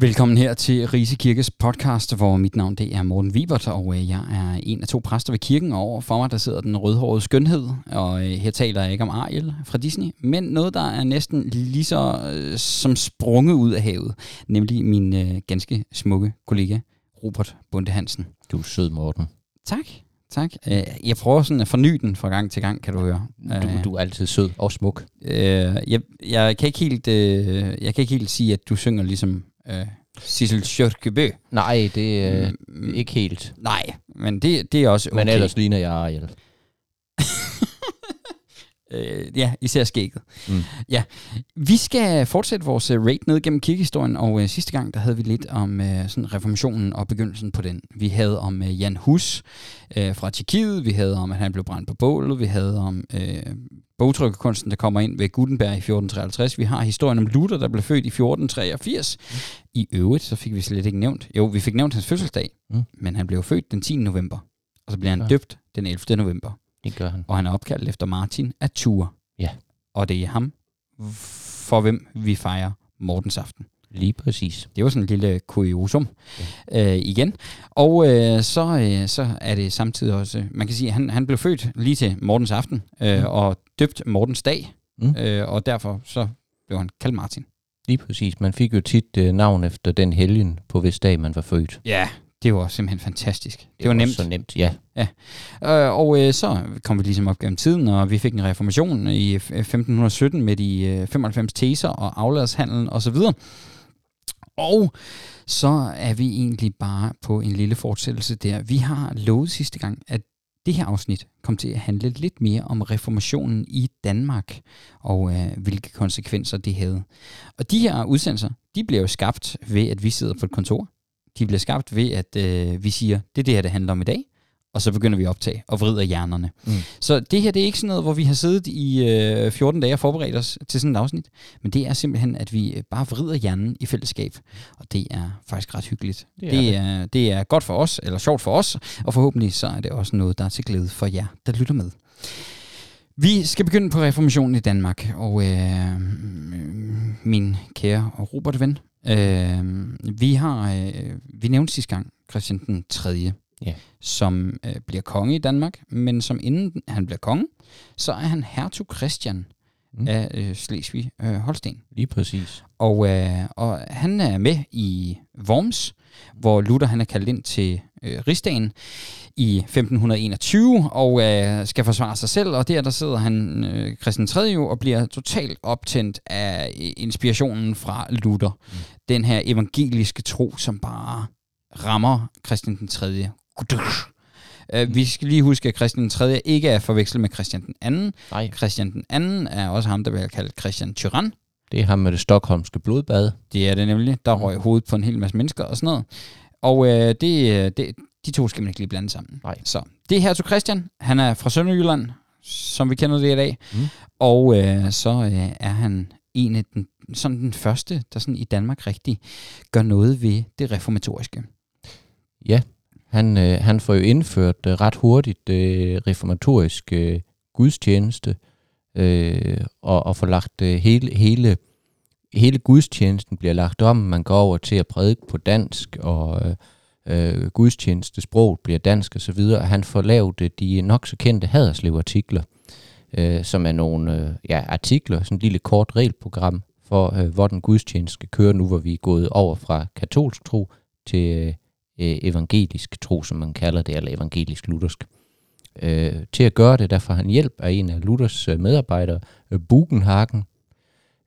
Velkommen her til Rise Kirkes podcast, hvor mit navn det er Morten Vibert, og øh, jeg er en af to præster ved kirken, og over for mig der sidder den rødhårede skønhed, og øh, her taler jeg ikke om Ariel fra Disney, men noget, der er næsten lige så øh, som sprunget ud af havet, nemlig min øh, ganske smukke kollega, Robert Bunde Hansen. Du er sød, Morten. Tak. Tak. Jeg prøver sådan at forny den fra gang til gang, kan du høre. Du, du er altid sød og smuk. Jeg, jeg, kan ikke helt, jeg kan ikke helt sige, at du synger ligesom øh, Sissel Kjørkebø. Nej, det er Mm, øh, ikke helt. Nej, men det, det er også okay. Men ellers ligner jeg Ariel. Øh, ja, især skægget. Mm. Ja, vi skal fortsætte vores øh, rate ned gennem kirkehistorien, og øh, sidste gang der havde vi lidt om øh, sådan reformationen og begyndelsen på den. Vi havde om øh, Jan Hus øh, fra Tjekkiet, vi havde om, at han blev brændt på bålet, vi havde om øh, bogtrykkerkunsten, der kommer ind ved Gutenberg i 1453. Vi har historien om Luther, der blev født i 1483. I øvrigt, så fik vi slet ikke nævnt. Jo, vi fik nævnt hans fødselsdag, Mm. men han blev født den 10. november, og så blev han Ja. døbt den 11. november Det gør han. og han er opkaldt efter Martin af Tours. Ja. Og det er ham, for hvem vi fejrer Mortens aften. Lige præcis. Det var sådan en lille kuriosum ja. øh, igen. Og øh, så, øh, så er det samtidig også, man kan sige, at han, han blev født lige til Mortens aften, øh, Mm. og døbt Mortens dag, Mm. øh, og derfor så blev han kaldt Martin. Lige præcis. Man fik jo tit øh, navn efter den helgen, på hvis dag man var født. Ja, det var simpelthen fantastisk. Det, det var nemt. Så nemt, ja. Øh, og øh, så kom vi ligesom op gennem tiden, og vi fik en reformation i f- 1517 med de øh, 95 teser og afladshandlen osv. Og så er vi egentlig bare på en lille fortsættelse der. Vi har lovet sidste gang, at det her afsnit kom til at handle lidt mere om reformationen i Danmark, og øh, hvilke konsekvenser det havde. Og de her udsendelser, de bliver jo skabt ved, at vi sidder på et kontor. De bliver skabt ved, at øh, vi siger, det er det her, det handler om i dag og så begynder vi at optage og vrider hjernerne. Mm. Så det her, det er ikke sådan noget, hvor vi har siddet i øh, 14 dage og forberedt os til sådan et afsnit, men det er simpelthen, at vi øh, bare vrider hjernen i fællesskab, og det er faktisk ret hyggeligt. Det er det, er, det er godt for os, eller sjovt for os, og forhåbentlig så er det også noget, der er til glæde for jer, der lytter med. Vi skal begynde på reformationen i Danmark, og øh, min kære Robert ven, øh, vi har, øh, vi nævnte sidste gang Christian den 3 Ja. som øh, bliver konge i Danmark, men som inden han bliver konge, så er han hertug Christian Mm. af øh, Slesvig øh, Holsten. Lige præcis. Og, øh, og han er med i Worms, hvor Luther han er kaldt ind til øh, rigsdagen i 1521 og øh, skal forsvare sig selv, og der der sidder han, øh, Christian 3. og bliver totalt optændt af øh, inspirationen fra Luther. Mm. Den her evangeliske tro, som bare rammer Christian den 3. Uh, vi skal lige huske, at Christian den 3. ikke er forvekslet med Christian den 2. Nej, Christian den 2. er også ham, der bliver kaldt Christian Tyrann. det er ham med det stokholmske blodbad. Det er det nemlig. Der Mm. røg hovedet på en hel masse mennesker og sådan noget. Og øh, det, øh, det, de to skal man ikke lige blande sammen. Nej. Så det er hertug Christian. Han er fra Sønderjylland, som vi kender det i dag. Mm. Og øh, så øh, er han en af den, sådan den første, der sådan i Danmark rigtig gør noget ved det reformatoriske. Ja, han, øh, han får jo indført øh, ret hurtigt øh, reformatorisk øh, gudstjeneste, øh, og, og får lagt øh, hele, hele, hele gudstjenesten bliver lagt om. Man går over til at prædike på dansk, og øh, øh, gudstjenestesproget bliver dansk osv. Og han får lavet øh, de nok så kendte Haderslev-artikler, øh, som er nogle øh, ja, artikler, sådan et lille kort regelprogram for, øh, hvor den gudstjeneste skal køre nu, hvor vi er gået over fra katolsk tro til øh, øh, evangelisk tro, som man kalder det, eller evangelisk-luthersk. Øh, til at gøre det, der får han hjælp af en af Luthers øh, medarbejdere, øh, Bugenhagen,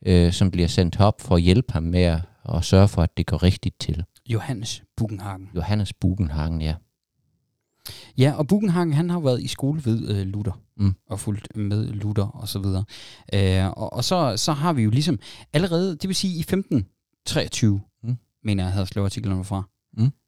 øh, som bliver sendt op for at hjælpe ham med at, at sørge for, at det går rigtigt til. Johannes Bugenhagen. Johannes Bugenhagen, ja. Ja, og Bugenhagen, han har jo været i skole ved øh, Luther, Mm. og fulgt med Luther og så videre. Øh, og og så, så har vi jo ligesom allerede, det vil sige i 1523, Mm. mener jeg, havde slået artiklerne fra.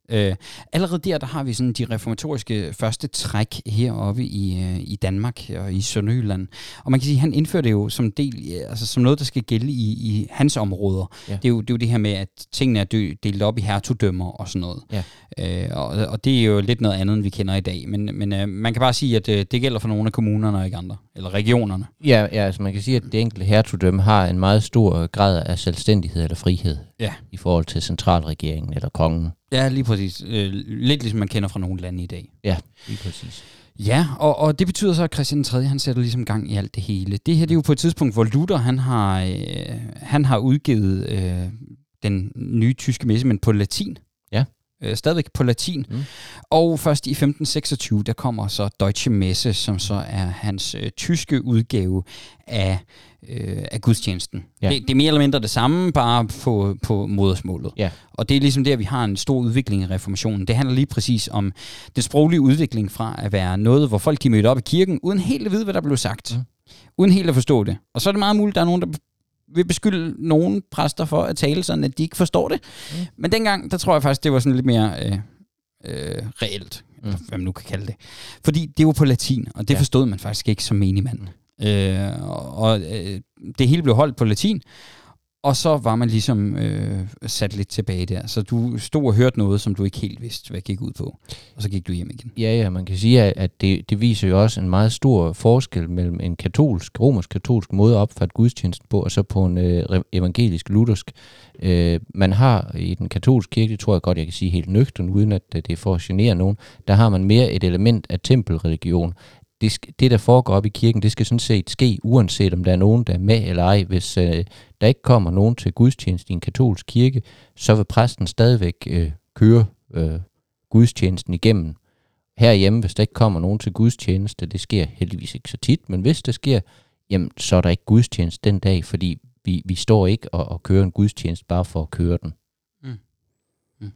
Øh, allerede der, der har vi sådan de reformatoriske første træk heroppe i, øh, i Danmark og i Sønderjylland. Og man kan sige, at han indførte det jo som, del, altså som noget, der skal gælde i, i hans områder. Ja. Det, er jo, det er jo det her med, at tingene er delt op i hertugdømmer og sådan noget. Ja. Øh, og, og det er jo lidt noget andet, end vi kender i dag. Men, men øh, man kan bare sige, at øh, det gælder for nogle af kommunerne og ikke andre. Eller regionerne. Ja, ja altså man kan sige, at det enkelte hertugdømme har en meget stor grad af selvstændighed eller frihed ja. i forhold til centralregeringen eller kongen. Ja, lige præcis. Øh, lidt ligesom man kender fra nogle lande i dag. Ja, lige præcis. Ja, og, og det betyder så, at Christian 3. han sætter ligesom gang i alt det hele. Det her det er jo på et tidspunkt, hvor Luther han har, øh, han har udgivet øh, den nye tyske messe, men på latin. Øh, stadigvæk på latin. Mm. Og først i 1526, der kommer så Deutsche Messe, som så er hans øh, tyske udgave af øh, af gudstjenesten. Ja. Det, det er mere eller mindre det samme, bare på, på modersmålet. Ja. Og det er ligesom der, vi har en stor udvikling i reformationen. Det handler lige præcis om den sproglige udvikling fra at være noget, hvor folk de mødte op i kirken, uden helt at vide, hvad der blev sagt. Mm. Uden helt at forstå det. Og så er det meget muligt, at der er nogen, der vil beskylde nogle præster for at tale sådan, at de ikke forstår det. Mm. Men dengang, der tror jeg faktisk, det var sådan lidt mere øh, øh, reelt, mm. eller hvad man nu kan kalde det. Fordi det var på latin, og det ja. forstod man faktisk ikke som menigmand. Øh, og øh, det hele blev holdt på latin, og så var man ligesom øh, sat lidt tilbage der. Så du stod og hørte noget, som du ikke helt vidste, hvad gik ud på. Og så gik du hjem igen. Ja, ja, man kan sige, at det, det viser jo også en meget stor forskel mellem en katolsk, romersk-katolsk måde at opfatte gudstjenesten på, og så på en øh, evangelisk-luthersk. Øh, man har i den katolske kirke, det tror jeg godt, jeg kan sige helt nøgtern, uden at det er for at genere nogen, der har man mere et element af tempelreligion det, det, der foregår op i kirken, det skal sådan set ske, uanset om der er nogen, der er med eller ej. Hvis øh, der ikke kommer nogen til gudstjeneste i en katolsk kirke, så vil præsten stadigvæk øh, køre øh, gudstjenesten igennem. Herhjemme, hvis der ikke kommer nogen til gudstjeneste, det sker heldigvis ikke så tit, men hvis det sker, jamen, så er der ikke gudstjeneste den dag, fordi vi, vi står ikke og, og kører en gudstjeneste bare for at køre den. Mm. Mm.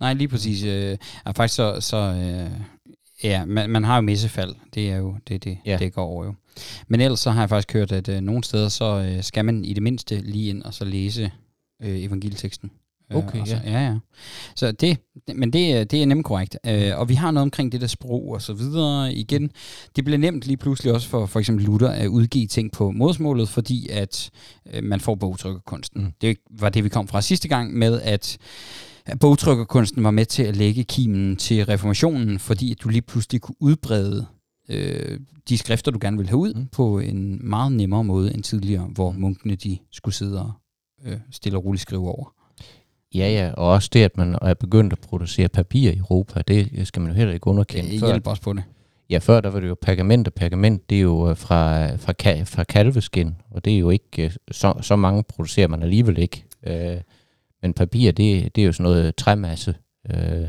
Nej, lige præcis. Øh, faktisk så, så øh, Ja, man, man har jo missefald. Det er jo det, det, ja. det går over jo. Men ellers så har jeg faktisk hørt, at øh, nogle steder, så øh, skal man i det mindste lige ind og så læse øh, evangelieteksten. Øh, okay, øh, så, ja. ja. ja. Så det, men det, det er nemt korrekt. Øh, og vi har noget omkring det der sprog og så videre. Igen, det bliver nemt lige pludselig også for for eksempel Luther at udgive ting på modersmålet, fordi at øh, man får bogtrykkerkunsten. Mm. Det var det, vi kom fra sidste gang med, at bogtrykkerkunsten var med til at lægge kimen til reformationen, fordi at du lige pludselig kunne udbrede øh, de skrifter, du gerne ville have ud, mm. på en meget nemmere måde end tidligere, hvor munkene de skulle sidde og øh, stille og roligt skrive over. Ja, ja, og også det, at man er begyndt at producere papir i Europa, det skal man jo heller ikke underkende. Det hjælper også på det. Ja, før der var det jo pergament, og pergament det er jo øh, fra, fra, fra kalveskin, og det er jo ikke, øh, så, så mange producerer man alligevel ikke. Øh, men papir, det, det er jo sådan noget træmasse. Øh,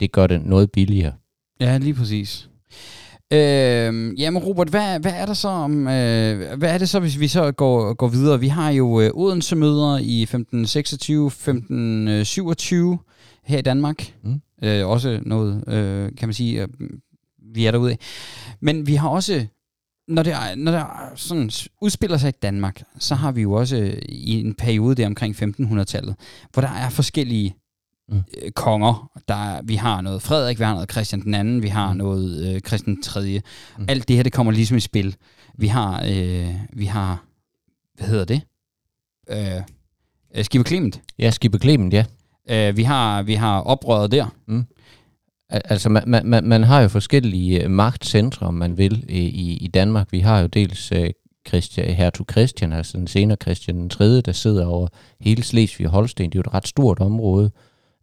det gør det noget billigere. Ja, lige præcis. Øh, jamen Robert, hvad, hvad er der så om, øh, hvad er det så, hvis vi så går, går videre? Vi har jo øh, Odense møder i 1526, 1527 her i Danmark. Mm. Øh, også noget, øh, kan man sige, øh, vi er derude af. Men vi har også når det, når der sådan udspiller sig i Danmark, så har vi jo også øh, i en periode der omkring 1500-tallet, hvor der er forskellige mm. øh, konger. Der, vi har noget Frederik, vi har noget Christian den anden, vi har mm. noget øh, Christian 3. Mm. Alt det her, det kommer ligesom i spil. Vi har, øh, vi har hvad hedder det? Øh, øh Skibbe Clement. Ja, Skibbe Clement, ja. Øh, vi, har, vi har oprøret der. Mm. Altså, man, man, man har jo forskellige øh, magtcentre, om man vil, i, i Danmark. Vi har jo dels øh, Christian, Hertug Christian, altså den senere Christian den 3., der sidder over hele Slesvig og Holsten. Det er jo et ret stort område,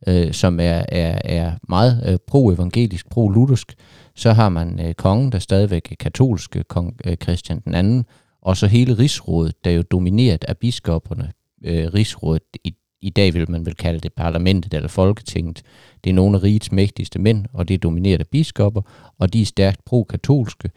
øh, som er, er, er meget øh, pro-evangelisk, pro-luthersk. Så har man øh, kongen, der stadigvæk er katolsk, øh, kong øh, Christian den anden, og så hele rigsrådet, der er jo domineret af biskopperne. Øh, rigsrådet i i dag vil man vel kalde det parlamentet eller folketinget. Det er nogle af rigets mægtigste mænd, og det er domineret af biskopper, og de er stærkt pro-katolske.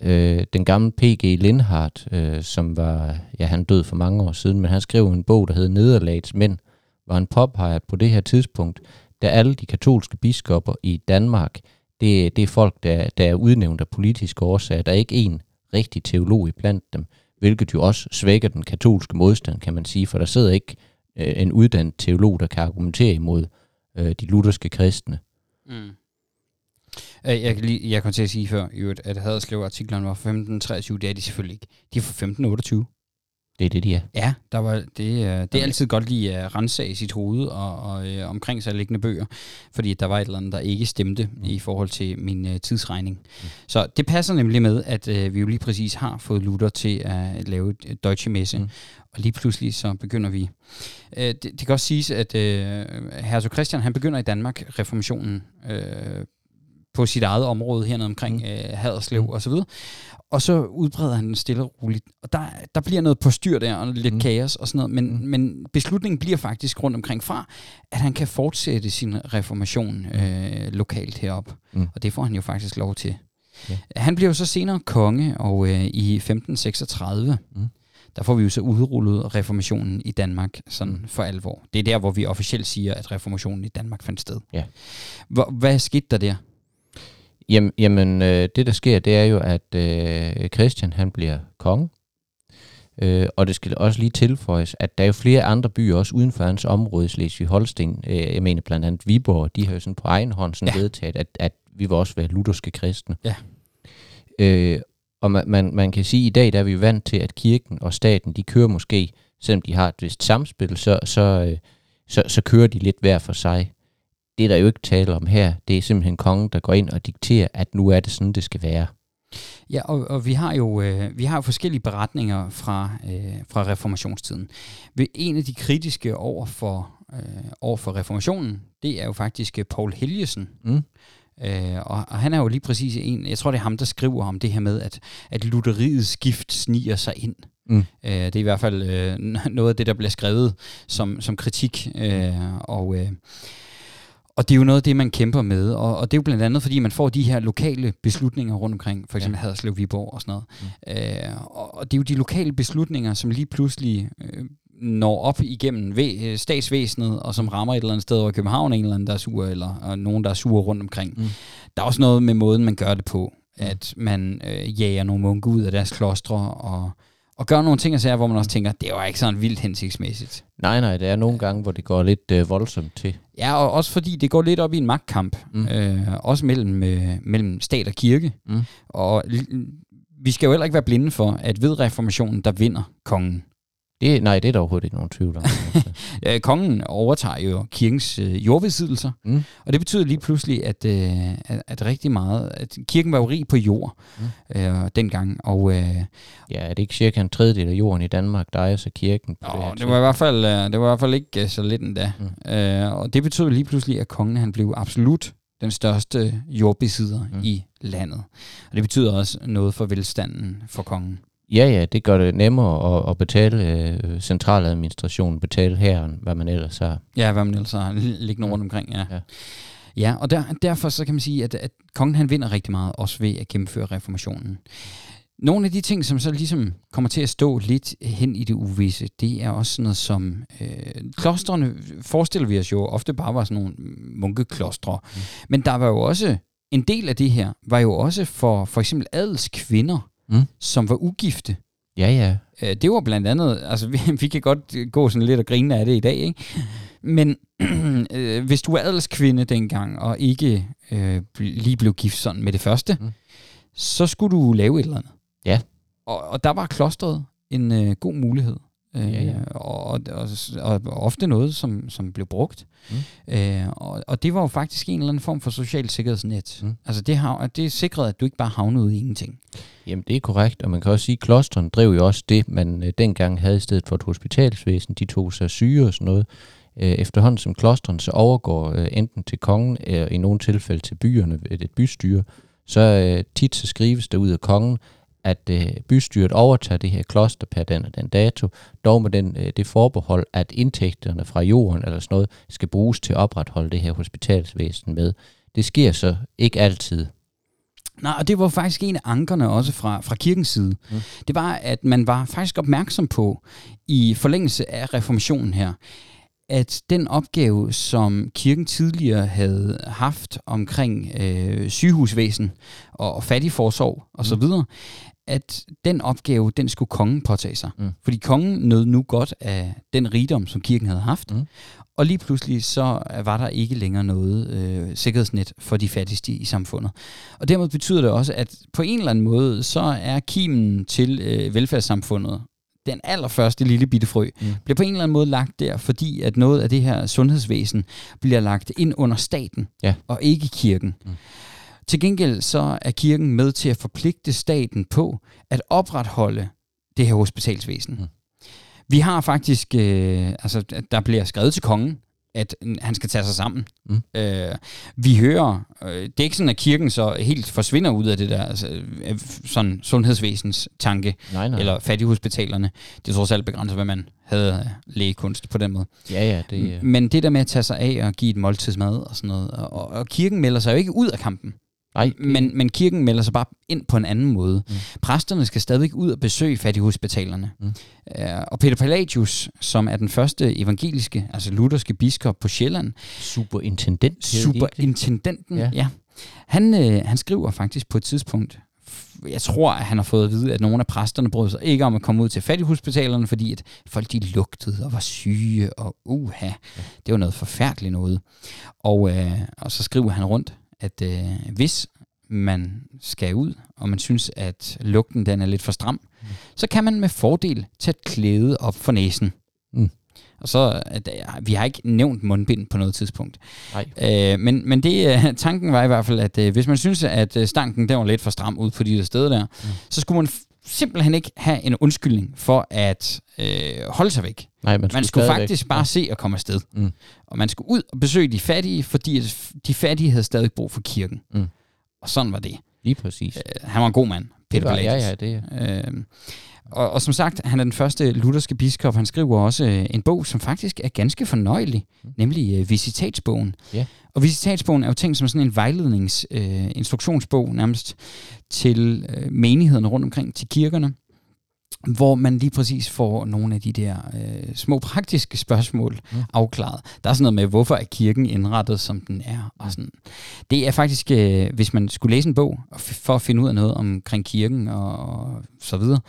Øh, den gamle P.G. Lindhardt, øh, som var, ja han døde for mange år siden, men han skrev en bog, der hed Nederlagets Mænd, hvor han påpeger på det her tidspunkt, da alle de katolske biskopper i Danmark, det, det er folk, der, der er udnævnt af politiske årsager. Der er ikke en rigtig teolog i blandt dem, hvilket jo også svækker den katolske modstand, kan man sige, for der sidder ikke øh, en uddannet teolog, der kan argumentere imod øh, de lutherske kristne. Mm. Øh, jeg, kan lige, jeg kom til at sige før, i øvrigt, at Haderslev artiklerne var 1523. Det er de selvfølgelig ikke. De er fra 1528. Det er det, de er. Ja, der var, det, øh, det er altid godt lige at rense i sit hoved og, og øh, omkring sig liggende bøger, fordi der var et eller andet, der ikke stemte mm. i forhold til min øh, tidsregning. Mm. Så det passer nemlig med, at øh, vi jo lige præcis har fået Luther til at lave et Deutsche Messe, mm. og lige pludselig så begynder vi. Øh, det, det kan også siges, at øh, Herzog Christian, han begynder i Danmark reformationen øh, på sit eget område hernede omkring mm. øh, Haderslev mm. og så videre. Og så udbreder han den stille og roligt. Og der, der bliver noget på styr der, og lidt mm. kaos og sådan noget. Men, mm. men beslutningen bliver faktisk rundt omkring fra, at han kan fortsætte sin reformation øh, lokalt heroppe. Mm. Og det får han jo faktisk lov til. Ja. Han bliver jo så senere konge, og øh, i 1536, mm. der får vi jo så udrullet reformationen i Danmark sådan mm. for alvor. Det er der, hvor vi officielt siger, at reformationen i Danmark fandt sted. Ja. Hvor, hvad skete der der? Jamen, jamen øh, det der sker, det er jo, at øh, Christian han bliver konge. Øh, og det skal også lige tilføjes, at der er jo flere andre byer også uden for hans område, Slesvig-Holsten. Øh, jeg mener blandt andet Viborg, de har jo sådan på egen hånd sådan ja. vedtaget, at, at vi vil også være lutherske kristne. Ja. Øh, og man, man, man kan sige, at i dag der er vi vant til, at kirken og staten, de kører måske, selvom de har et vist samspil, så, så, øh, så, så kører de lidt hver for sig det er der jo ikke tale om her. Det er simpelthen kongen, der går ind og dikterer, at nu er det sådan, det skal være. Ja, og, og vi har jo øh, vi har forskellige beretninger fra, øh, fra reformationstiden. En af de kritiske over for, øh, over for reformationen, det er jo faktisk øh, Paul Helgesen. Mm. Øh, og, og han er jo lige præcis en, jeg tror det er ham, der skriver om det her med, at, at lutheriets gift sniger sig ind. Mm. Øh, det er i hvert fald øh, noget af det, der bliver skrevet som, som kritik. Øh, og øh, og det er jo noget af det, man kæmper med, og, og det er jo blandt andet, fordi man får de her lokale beslutninger rundt omkring, for eksempel ja. Haderslev, Viborg og sådan noget. Mm. Øh, og det er jo de lokale beslutninger, som lige pludselig øh, når op igennem væ- øh, statsvæsenet, og som rammer et eller andet sted over København, en eller anden, der er sur, eller og nogen, der er sure rundt omkring. Mm. Der er også noget med måden, man gør det på, mm. at man øh, jager nogle munke ud af deres klostre, og og gøre nogle ting og sager, hvor man også tænker, det var ikke sådan vildt hensigtsmæssigt. Nej, nej, det er nogle gange, hvor det går lidt øh, voldsomt til. Ja, og også fordi det går lidt op i en magtkamp, mm. øh, også mellem, øh, mellem stat og kirke. Mm. Og vi skal jo heller ikke være blinde for, at ved reformationen, der vinder kongen. Det, nej, det er der overhovedet ikke nogen tvivl om. ja, kongen overtager jo kirkens øh, jordbesiddelser, mm. og det betyder lige pludselig, at, øh, at, at rigtig meget, at kirken var jo rig på jord mm. øh, dengang. Og, øh, ja, er det ikke cirka en tredjedel af jorden i Danmark, der er så kirken? På åh, det, det, var i hvert fald, øh, det var i hvert fald ikke øh, så lidt endda. Mm. Øh, og det betyder lige pludselig, at kongen han blev absolut den største jordbesidder mm. i landet. Og det betyder også noget for velstanden for kongen. Ja, ja, det gør det nemmere at, at betale øh, centraladministrationen, betale herren, hvad man ellers har. Ja, hvad man ellers har liggende rundt omkring, ja. ja. Ja, og der, derfor så kan man sige, at, at kongen han vinder rigtig meget, også ved at gennemføre reformationen. Nogle af de ting, som så ligesom kommer til at stå lidt hen i det uvisse, det er også sådan noget som... Øh, klostrene forestiller vi os jo ofte bare var sådan nogle munkeklostre. Mm. Men der var jo også... En del af det her var jo også for for eksempel adelskvinder, mm. som var ugifte. Ja, ja. Øh, det var blandt andet, altså vi, vi kan godt gå sådan lidt og grine af det i dag, ikke? Men øh, hvis du er adelskvinde dengang, og ikke øh, lige blev gift sådan med det første, mm. så skulle du lave et eller andet. Ja. Og, og der var klostret en øh, god mulighed. Øh, ja, ja. Og, og, og, ofte noget, som, som blev brugt. Mm. Øh, og, og det var jo faktisk en eller anden form for social sikkerhedsnet. Mm. Altså det, har, det sikrede, at du ikke bare havnede ud i ingenting. Jamen det er korrekt, og man kan også sige, at klostren drev jo også det, man øh, dengang havde i stedet for et hospitalsvæsen. De tog sig syge og sådan noget. Øh, efterhånden som klostren så overgår øh, enten til kongen, eller i nogle tilfælde til byerne, et, et bystyre, så øh, tit så skrives der ud af kongen, at øh, bystyret overtager det her kloster per den og den dato, dog med den, øh, det forbehold, at indtægterne fra jorden eller sådan noget, skal bruges til at opretholde det her hospitalsvæsen med. Det sker så ikke altid. Nej, og det var faktisk en af ankerne også fra, fra kirkens side. Mm. Det var, at man var faktisk opmærksom på, i forlængelse af reformationen her, at den opgave, som kirken tidligere havde haft omkring øh, sygehusvæsen og, og fattigforsorg osv., mm at den opgave, den skulle kongen påtage sig. Mm. Fordi kongen nød nu godt af den rigdom, som kirken havde haft. Mm. Og lige pludselig så var der ikke længere noget øh, sikkerhedsnet for de fattigste i samfundet. Og dermed betyder det også, at på en eller anden måde, så er kimen til øh, velfærdssamfundet, den allerførste lille bitte frø, Mm. bliver på en eller anden måde lagt der, fordi at noget af det her sundhedsvæsen bliver lagt ind under staten, Ja. og ikke kirken. Mm. Til gengæld så er kirken med til at forpligte staten på at opretholde det her hospitalsvæsen. Mm. Vi har faktisk, øh, altså der bliver skrevet til kongen, at han skal tage sig sammen. Mm. Øh, vi hører, øh, det er ikke sådan, at kirken så helt forsvinder ud af det der altså, øh, sådan sundhedsvæsens tanke, Nej, nej. eller fattighospitalerne. Det er trods alt begrænset, hvad man havde af lægekunst på den måde. Ja, ja, det er... Men det der med at tage sig af og give et måltidsmad og sådan noget, og, og kirken melder sig jo ikke ud af kampen. Nej, det, Men, men kirken melder sig bare ind på en anden måde. Mm. Mm. Præsterne skal stadigvæk ud og besøge fattighospitalerne. Mm. Mm. Uh, og Peter Pelagius, som er den første evangeliske, altså lutherske biskop på Sjælland, superintendent. superintendenten, Ja. ja. han, øh, han skriver faktisk på et tidspunkt, jeg tror, at han har fået at vide, at nogle af præsterne brød sig ikke om at komme ud til fattighospitalerne, fordi at folk de lugtede og var syge, og uha, det var noget forfærdeligt noget. Og, øh, og så skriver han rundt, at øh, hvis man skal ud, og man synes, at lugten den er lidt for stram, mm. så kan man med fordel tage et klæde op for næsen. Mm. Og så, at, vi har ikke nævnt mundbind på noget tidspunkt. Nej. Øh, men men det, øh, tanken var i hvert fald, at øh, hvis man synes, at øh, stanken den var lidt for stram ud på de der steder der, mm. så skulle man simpelthen ikke have en undskyldning for at øh, holde sig væk. Nej, man skulle, Man skulle faktisk bare se og komme afsted. Mm. Og man skulle ud og besøge de fattige, fordi at de fattige havde stadig brug for kirken. Mm. Og sådan var det. Lige præcis. Øh, han var en god mand, Peter det var, ja, ja, det er. Øh, og, og som sagt, han er den første lutherske biskop. Han skriver også øh, en bog, som faktisk er ganske fornøjelig, mm. nemlig øh, Visitatsbogen. Ja. Og Visitatsbogen er jo tænkt som sådan en vejlednings, øh, nærmest til øh, menighederne rundt omkring, til kirkerne, hvor man lige præcis får nogle af de der øh, små praktiske spørgsmål Mm. mm. afklaret. Der er sådan noget med, hvorfor er kirken indrettet, som den er. Og sådan. Det er faktisk, øh, hvis man skulle læse en bog for at finde ud af noget omkring kirken og, og så videre,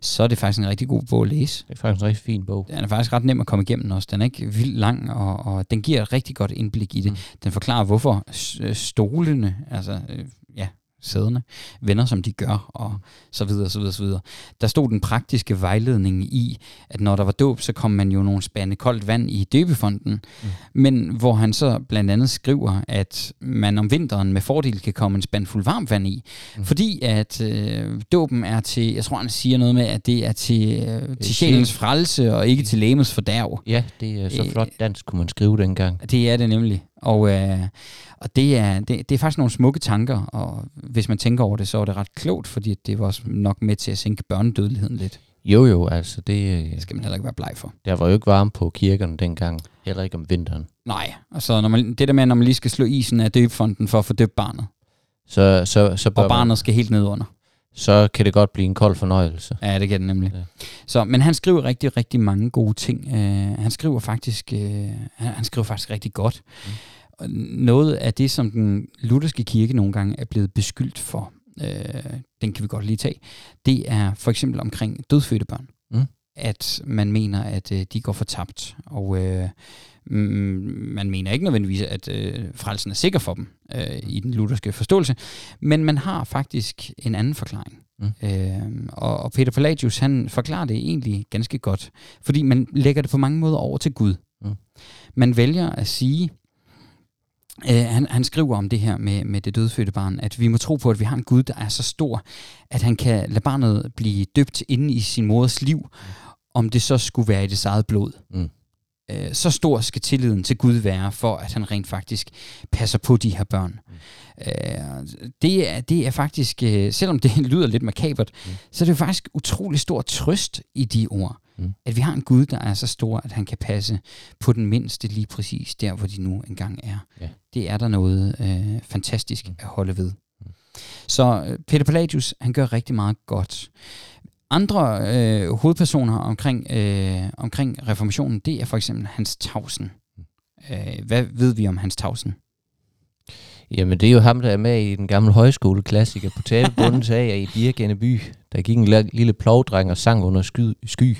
så er det faktisk en rigtig god bog at læse. Det er faktisk en rigtig fin bog. Den er faktisk ret nem at komme igennem også. Den er ikke vildt lang, og, og den giver et rigtig godt indblik i det. Mm. Mm. Den forklarer, hvorfor stolene, altså øh, sæderne, vender som de gør, og så videre, så videre, så videre. Der stod den praktiske vejledning i, at når der var dåb, så kom man jo nogle spande koldt vand i døbefonden, mm. men hvor han så blandt andet skriver, at man om vinteren med fordel kan komme en spand fuld varmt vand i, mm. fordi at øh, dåben er til, jeg tror han siger noget med, at det er til, øh, til sjælens frelse, og ikke til lægemets fordærv. Ja, det er så Øh, flot dansk, kunne man skrive dengang. Det er det nemlig. Og, øh, og det, er, det, det er faktisk nogle smukke tanker, og hvis man tænker over det, så er det ret klogt, fordi det var også nok med til at sænke børnedødeligheden lidt. Jo, jo, altså det, øh, Det skal man heller ikke være bleg for. der var jo ikke varme på kirkerne dengang. Heller ikke om vinteren. Nej, altså når man, det der med, når man lige skal slå isen af døbefonden for at få døbt barnet, Så, så, så, og barnet skal helt ned under. man, så kan det godt blive en kold fornøjelse. Ja, det kan det nemlig. Ja. Så, men han skriver rigtig, rigtig mange gode ting. Uh, han skriver faktisk, uh, han, han skriver faktisk rigtig godt. Mm. Og noget af det, som den lutherske kirke nogle gange er blevet beskyldt for, uh, den kan vi godt lige tage, det er for eksempel omkring dødfødte børn. Mm. At man mener, at uh, de går fortabt, og uh, man mener ikke nødvendigvis, at uh, frelsen er sikker for dem uh, i den lutherske forståelse, men man har faktisk en anden forklaring. Mm. Øh, og, og Peter Pelagius, han forklarer det egentlig ganske godt, fordi man lægger det på mange måder over til Gud. Mm. Man vælger at sige, øh, han, han skriver om det her med, med det dødfødte barn, at vi må tro på, at vi har en Gud, der er så stor, at han kan lade barnet blive døbt inde i sin moders liv, om det så skulle være i det eget blod. Mm. Øh, så stor skal tilliden til Gud være, for at han rent faktisk passer på de her børn. Mm. Øh, det, er, det er faktisk, øh, selvom det lyder lidt makabert, mm. så er det jo faktisk utrolig stor trøst i de ord. Mm. At vi har en Gud, der er så stor, at han kan passe på den mindste lige præcis der, hvor de nu engang er. Ja. Det er der noget øh, fantastisk Mm. at holde ved. Så øh, Peter Pelagius, han gør rigtig meget godt. Andre øh, hovedpersoner omkring, øh, omkring reformationen, det er for eksempel Hans Tausen. Øh, hvad ved vi om Hans Tausen? Jamen, det er jo ham, der er med i den gamle højskoleklassiker på tabebundens af i Birgene by. Der gik en lille plovdreng og sang under sky. sky.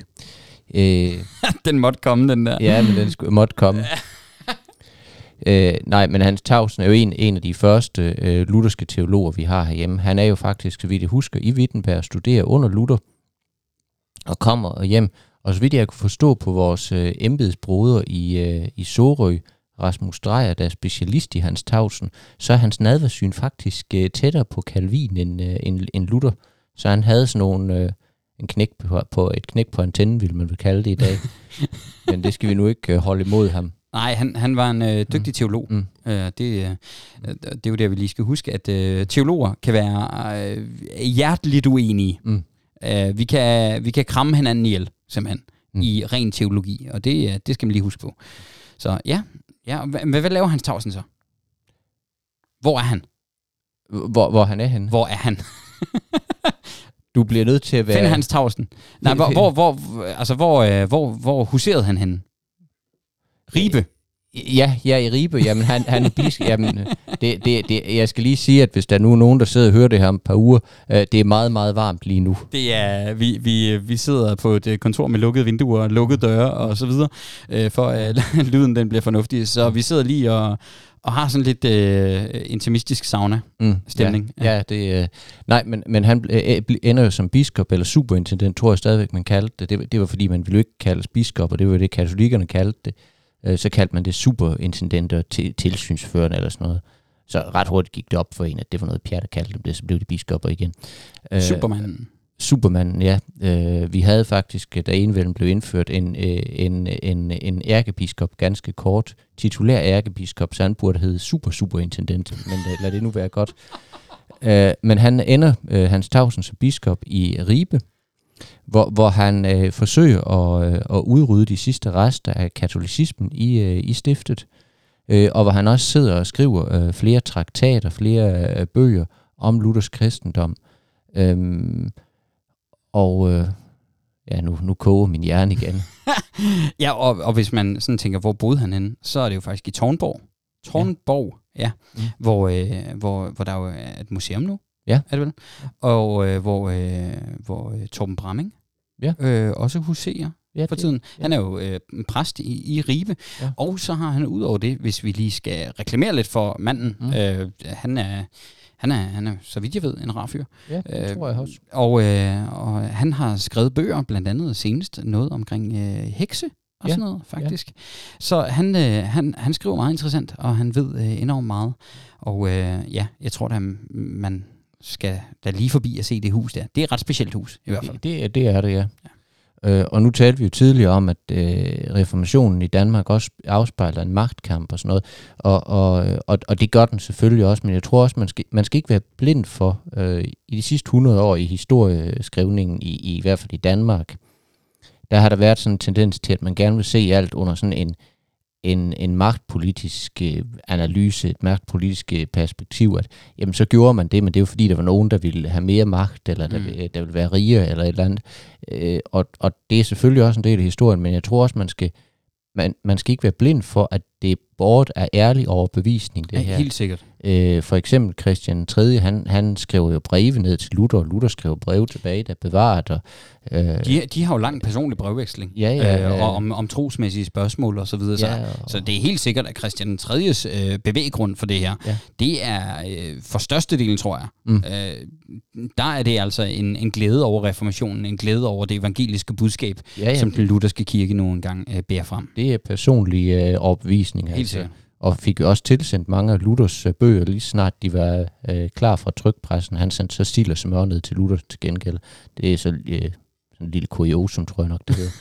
Øh, den måtte komme, den der. Ja, men den skulle, måtte komme. øh, nej, men Hans Tausen er jo en, en af de første øh, lutherske teologer, vi har herhjemme. Han er jo faktisk, så vidt jeg husker, i Wittenberg studerer under Luther, og kommer hjem. Og så vidt jeg kunne forstå på vores øh, embedsbroder i, øh, i Sorø, Rasmus Drejer, der er specialist i Hans Tausen, så er hans nadversyn faktisk øh, tættere på Calvin end, øh, end, end Luther. Så han havde sådan nogle... Øh, en knæk på, på, et knæk på antennen, vil man vel kalde det i dag. Men det skal vi nu ikke øh, holde imod ham. Nej, han, han var en øh, dygtig mm. teolog. Mm. Øh, det, øh, det er jo det, vi lige skal huske, at øh, teologer kan være øh, hjerteligt uenige. Mm. Øh, vi, kan, vi kan kramme hinanden ihjel, simpelthen, mm. i ren teologi, og det, øh, det skal man lige huske på. Så ja, ja hvad, hvad laver Hans Tausen så? Hvor er han? Hvor, hvor han er henne? Hvor er han? Du bliver nødt til at være... Find Hans Tausen. Nej, hvor, hvor, hvor, altså, hvor, øh, hvor, hvor huserede han henne? Ribe. Ja, ja, i Ribe. Jamen, han, han er bisk. Jamen, det, det, det, jeg skal lige sige, at hvis der nu er nogen, der sidder og hører det her om et par uger, øh, det er meget, meget varmt lige nu. Det er, vi, vi, vi sidder på et kontor med lukkede vinduer, lukkede døre og så videre, øh, for at lyden den bliver fornuftig. Så vi sidder lige og, og har sådan lidt øh, intimistisk sauna-stemning. Mm, ja, ja. ja, det, øh, nej, men, men han øh, ender jo som biskop, eller superintendent, tror jeg stadigvæk, man kaldte det. Det, det var fordi, man ville ikke kaldes biskop, og det var det, katolikkerne kaldte det. Øh, så kaldte man det superintendent og til, tilsynsførende eller sådan noget. Så ret hurtigt gik det op for en, at det var noget Pierre, der kaldte dem det, så blev det biskopper igen. Øh, Supermanden. Supermanden, ja. Øh, vi havde faktisk, da enevælden blev indført, en, øh, en, en, en ærkebiskop, ganske kort, titulær ærkebiskop, så han burde hedde super superintendent, men lad det nu være godt. Uh, men han ender, Hans Tausen, som biskop i Ribe, hvor, hvor han uh, forsøger at, uh, at udrydde de sidste rester af katolicismen i, uh, i stiftet, uh, og hvor han også sidder og skriver uh, flere traktater, flere uh, bøger om Luthers kristendom. Um, og øh, ja, nu, nu koger min hjerne igen. ja, og, og hvis man sådan tænker, hvor boede han henne, så er det jo faktisk i Tornborg. Tornborg, ja, ja mm. hvor, øh, hvor, hvor der jo er et museum nu. Ja. Er det vel? Og øh, hvor, øh, hvor øh, Torben Bramming ja. øh, også huserer ja, for tiden. Ja. Han er jo øh, præst i, i Ribe, ja. og så har han ud over det, hvis vi lige skal reklamere lidt for manden, mm. øh, han er han er, han er, så vidt jeg ved, en rar fyr. Ja, det øh, tror jeg også. Og, øh, og han har skrevet bøger, blandt andet senest noget omkring øh, hekse og ja, sådan noget, faktisk. Ja. Så han, øh, han, han skriver meget interessant, og han ved øh, enormt meget. Og øh, ja, jeg tror, at man skal da lige forbi at se det hus der. Det er et ret specielt hus, i hvert fald. Det, det er det, ja. ja. Øh, og nu talte vi jo tidligere om, at øh, reformationen i Danmark også afspejler en magtkamp og sådan noget, og, og, og, og det gør den selvfølgelig også, men jeg tror også, man skal, man skal ikke være blind for, øh, i de sidste 100 år i historieskrivningen, i, i, i hvert fald i Danmark, der har der været sådan en tendens til, at man gerne vil se alt under sådan en, en, en magtpolitisk øh, analyse, et magtpolitisk øh, perspektiv, at jamen, så gjorde man det, men det er jo fordi, der var nogen, der ville have mere magt, eller der, mm. der ville være rigere, eller et eller andet. Øh, og, og det er selvfølgelig også en del af historien, men jeg tror også, man skal, man, man skal ikke være blind for, at det er bort af ærlig overbevisning, det ja, her. Helt sikkert. Øh, for eksempel Christian 3., han, han skrev jo breve ned til Luther, og Luther skrev breve tilbage, der bevaret. Og, øh, de, de har jo lang personlig brevveksling, ja, ja, øh, og om, om trosmæssige spørgsmål og så videre. Ja, så, og, så det er helt sikkert, at Christian 3.s øh, bevæggrund for det her, ja. det er øh, for størstedelen, tror jeg, mm. øh, der er det altså en, en glæde over reformationen, en glæde over det evangeliske budskab, ja, ja. som den lutherske kirke nu engang øh, bærer frem. Det er personlig øh, overbevisning. Helt altså. og fik jo også tilsendt mange af Luthers øh, bøger, lige snart de var øh, klar fra trykpressen. Han sendte så Stil og Smør ned til Luther til gengæld. Det er så øh, sådan en lille kuriosum, tror jeg nok, det hedder.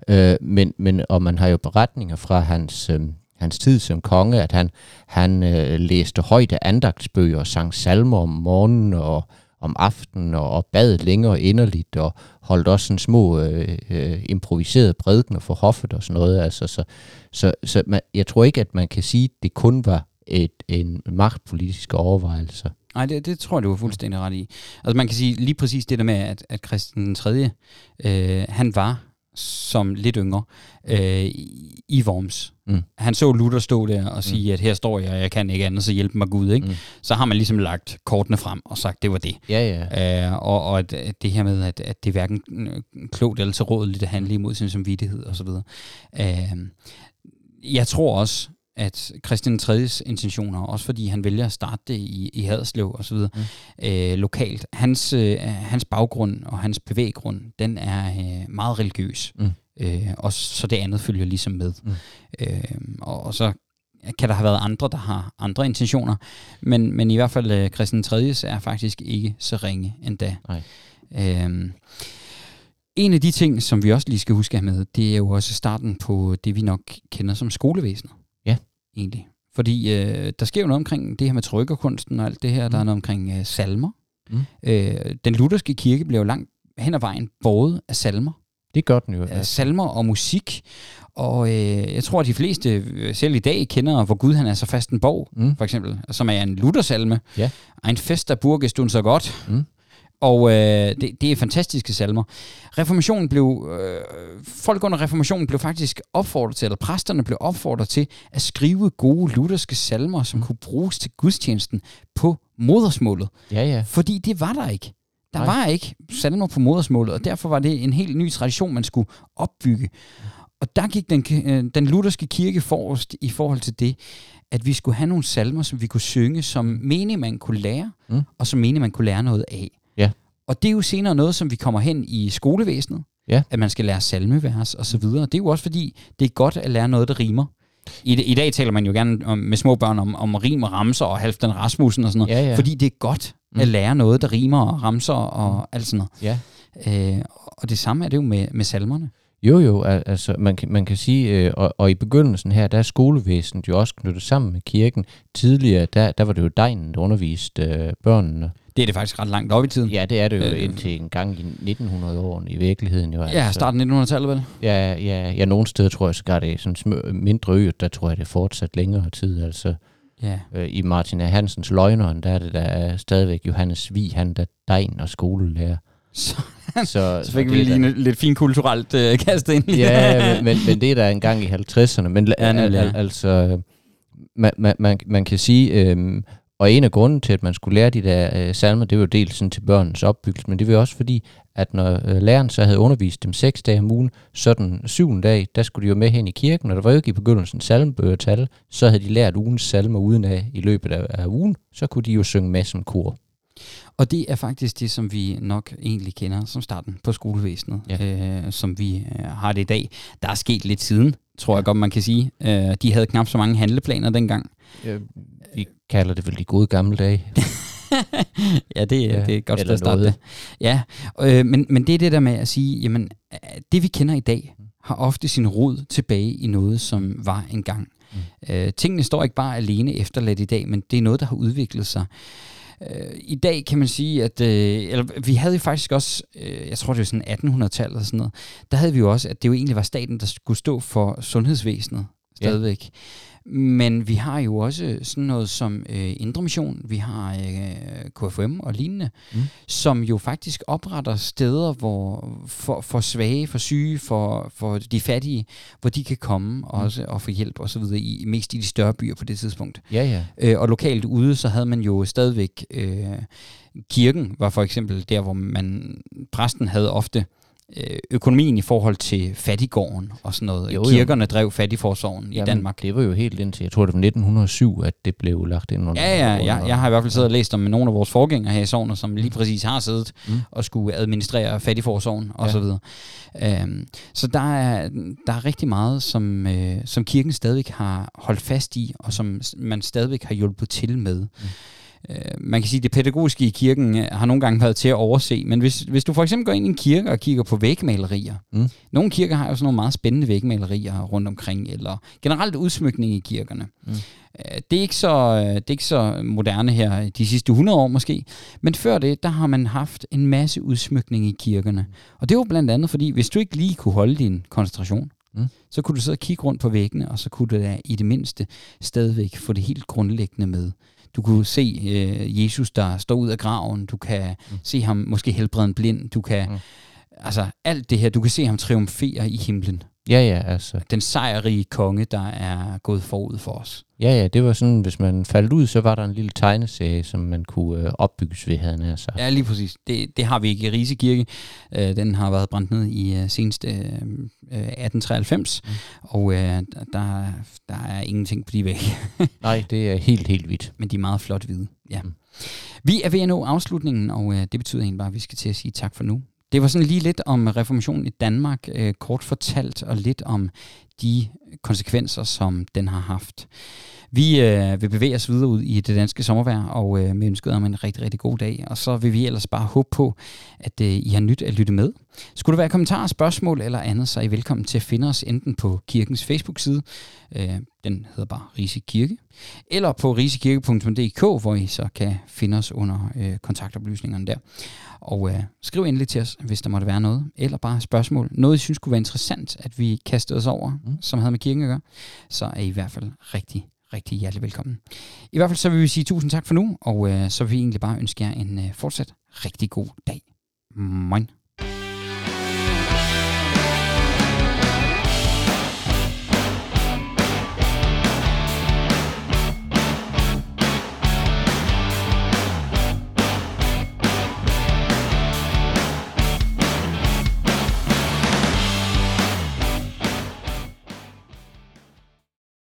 øh, men, men, og man har jo beretninger fra hans, øh, hans tid som konge, at han, han øh, læste højde andagtsbøger og sang salmer om morgenen og om aftenen og, og bad længere inderligt og holdt også sådan små øh, øh, improviserede prædikener for hoffet og sådan noget. Altså, så så, så man, jeg tror ikke, at man kan sige, at det kun var et, en magtpolitisk overvejelse. Nej, det, det tror jeg, du er fuldstændig ret i. Altså man kan sige lige præcis det der med, at, at Christian 3., øh, han var som lidt yngre øh, i, Worms. Mm. Han så Luther stå der og sige, mm. at her står jeg, og jeg kan ikke andet, så hjælp mig Gud. Ikke? Mm. Så har man ligesom lagt kortene frem og sagt, det var det. Ja, ja. Øh, og og at, at det her med, at, at det er hverken øh, klogt eller tilrådeligt at handle imod sin samvittighed osv. Øh, jeg tror også, at Christian 3.s intentioner, også fordi han vælger at starte det i, i Haderslev og så videre, mm. øh, lokalt, hans, øh, hans baggrund og hans bevæggrund, den er øh, meget religiøs. Mm. Øh, og så det andet følger ligesom med. Mm. Øh, og, og så kan der have været andre, der har andre intentioner, men, men i hvert fald øh, Christian 3.s er faktisk ikke så ringe endda. Nej. Øh, en af de ting, som vi også lige skal huske at have med, det er jo også starten på det, vi nok kender som skolevæsenet. Egentlig. Fordi øh, der sker jo noget omkring det her med trykkerkunsten og alt det her. Mm. Der er noget omkring øh, salmer. Mm. Øh, den lutherske kirke bliver jo langt hen ad vejen båret af salmer. Det gør den jo. Ja. Salmer og musik. Og øh, jeg tror, at de fleste, øh, selv i dag, kender, hvor Gud han er så fast en borg, mm. for eksempel, som er en Luther-salme. Ja. Ein fest, der burgest du så godt. Mm. Og øh, det, det er fantastiske salmer. Reformationen blev, øh, folk under reformationen blev faktisk opfordret til, eller præsterne blev opfordret til, at skrive gode lutherske salmer, som mm. kunne bruges til gudstjenesten på modersmålet. Ja, ja. Fordi det var der ikke. Der Nej. var ikke salmer på modersmålet, og derfor var det en helt ny tradition, man skulle opbygge. Og der gik den, øh, den lutherske kirke forrest i forhold til det, at vi skulle have nogle salmer, som vi kunne synge, som menig man kunne lære, mm. og som menig man kunne lære noget af. Og det er jo senere noget, som vi kommer hen i skolevæsenet, ja. at man skal lære salmevers og så videre. Det er jo også fordi, det er godt at lære noget, der rimer. I, I dag taler man jo gerne om, med små børn om, om rim og ramser og Halvdan Rasmussen og sådan noget, ja, ja. fordi det er godt mm. at lære noget, der rimer og ramser og mm. alt sådan noget. Ja. Øh, og det samme er det jo med, med salmerne. Jo, jo, altså man kan, man kan sige, øh, og, og i begyndelsen her, der er skolevæsenet jo også knyttet sammen med kirken. Tidligere, der, der var det jo degnen, der underviste øh, børnene. Det er det faktisk ret langt op i tiden. Ja, det er det jo øh, indtil en gang i 1900-årene i virkeligheden. Jo, ja, altså. starten af 1900-tallet vel? Ja, ja, ja, nogle steder tror jeg så det er sådan små, mindre øer, der tror jeg det er fortsat længere tid. Altså, ja. øh, I Martin A. Hansens Løgneren, der er det der stadigvæk Johannes Vig, han der degn og skolelærer. Så, så, så fik vi lige der... lidt fint kulturelt øh, kastet ind. ja, men, men, men det er der engang i 50'erne. Men ja, al, al, altså, man, man, man, man kan sige, øh, og en af grunden til, at man skulle lære de der øh, salmer, det var jo dels sådan til børnens opbyggelse, men det var også fordi, at når øh, læreren så havde undervist dem seks dage om ugen, så den syvende dag, der skulle de jo med hen i kirken, og der var jo ikke i begyndelsen salmebøgertal, så havde de lært ugens salmer uden af i løbet af, af ugen, så kunne de jo synge med som kor. Og det er faktisk det, som vi nok egentlig kender som starten på skolevæsenet, ja. øh, som vi øh, har det i dag. Der er sket lidt siden, tror jeg godt, man kan sige. Øh, de havde knap så mange handleplaner dengang. Ja, vi kalder det vel de gode gamle dage. ja, det, ja, det er et godt sted at starte det. Ja, øh, men, men det er det der med at sige, jamen, det vi kender i dag, har ofte sin rod tilbage i noget, som var engang. Mm. Øh, tingene står ikke bare alene efterladt i dag, men det er noget, der har udviklet sig. Øh, I dag kan man sige, at øh, eller, vi havde jo faktisk også, øh, jeg tror det var sådan 1800-tallet og sådan noget, der havde vi jo også, at det jo egentlig var staten, der skulle stå for sundhedsvæsenet stadigvæk. Ja. Men vi har jo også sådan noget som øh, Indre Mission, vi har øh, KFM og lignende, mm. som jo faktisk opretter steder hvor for, for svage, for syge, for, for de fattige, hvor de kan komme mm. også og få hjælp og så videre, i, mest i de større byer på det tidspunkt. Ja, ja. Øh, og lokalt ude, så havde man jo stadigvæk, øh, kirken var for eksempel der, hvor man, præsten havde ofte økonomien i forhold til fattigården og sådan noget. Jo, jo. Kirkerne drev fattigforsorgen i Danmark. Det var jo helt indtil, jeg tror det var 1907, at det blev lagt ind under. Ja, ja, ja jeg har i hvert fald siddet og læst om nogle af vores forgængere her i sovnet, som lige præcis har siddet mm. og skulle administrere fattigforsorgen og ja. så videre. Um, så der er, der er rigtig meget, som, uh, som kirken stadigvæk har holdt fast i, og som man stadigvæk har hjulpet til med. Mm. Øh, man kan sige, at det pædagogiske i kirken øh, har nogle gange været til at overse, men hvis, hvis du for eksempel går ind i en kirke og kigger på vægmalerier, mm. nogle kirker har jo sådan nogle meget spændende vægmalerier rundt omkring, eller generelt udsmykning i kirkerne. Mm. Øh, det, er ikke så, det er ikke så moderne her de sidste 100 år måske, men før det, der har man haft en masse udsmykning i kirkerne. Og det var blandt andet, fordi hvis du ikke lige kunne holde din koncentration, Mm. Så kunne du sidde og kigge rundt på væggene, og så kunne du da i det mindste stadigvæk få det helt grundlæggende med. Du kunne se øh, Jesus, der står ud af graven. Du kan mm. se ham måske helbrede en blind. Du kan... Mm. altså alt det her, du kan se ham triumfere i himlen. Ja, ja, altså. Den sejrige konge, der er gået forud for os. Ja, ja, det var sådan, hvis man faldt ud, så var der en lille tegneserie, som man kunne øh, opbygges ved, havde han sagt. Ja, lige præcis. Det, det har vi ikke i Rise Kirke. Øh, den har været brændt ned i øh, senest øh, 1893, mm. og øh, der, der er ingenting på de vægge. Nej, det er helt, helt hvidt. Men de er meget flot hvide, ja. Mm. Vi er ved at nå afslutningen, og øh, det betyder egentlig bare, at vi skal til at sige tak for nu. Det var sådan lige lidt om reformationen i Danmark, øh, kort fortalt, og lidt om de konsekvenser, som den har haft. Vi øh, vil bevæge os videre ud i det danske sommervejr, og øh, med ønsket om en rigtig, rigtig god dag. Og så vil vi ellers bare håbe på, at øh, I har nyt at lytte med. Skulle der være kommentarer, spørgsmål eller andet, så er I velkommen til at finde os enten på kirkens Facebook-side, øh, den hedder bare Rise Kirke, eller på risekirke.dk, hvor I så kan finde os under øh, kontaktoplysningerne der. Og øh, skriv endelig til os, hvis der måtte være noget, eller bare spørgsmål. Noget, I synes kunne være interessant, at vi kastede os over, mm. som havde med kirken at gøre, så er I i hvert fald rigtig, rigtig hjertelig velkommen. I hvert fald så vil vi sige tusind tak for nu, og øh, så vil vi egentlig bare ønske jer en øh, fortsat rigtig god dag. Moin.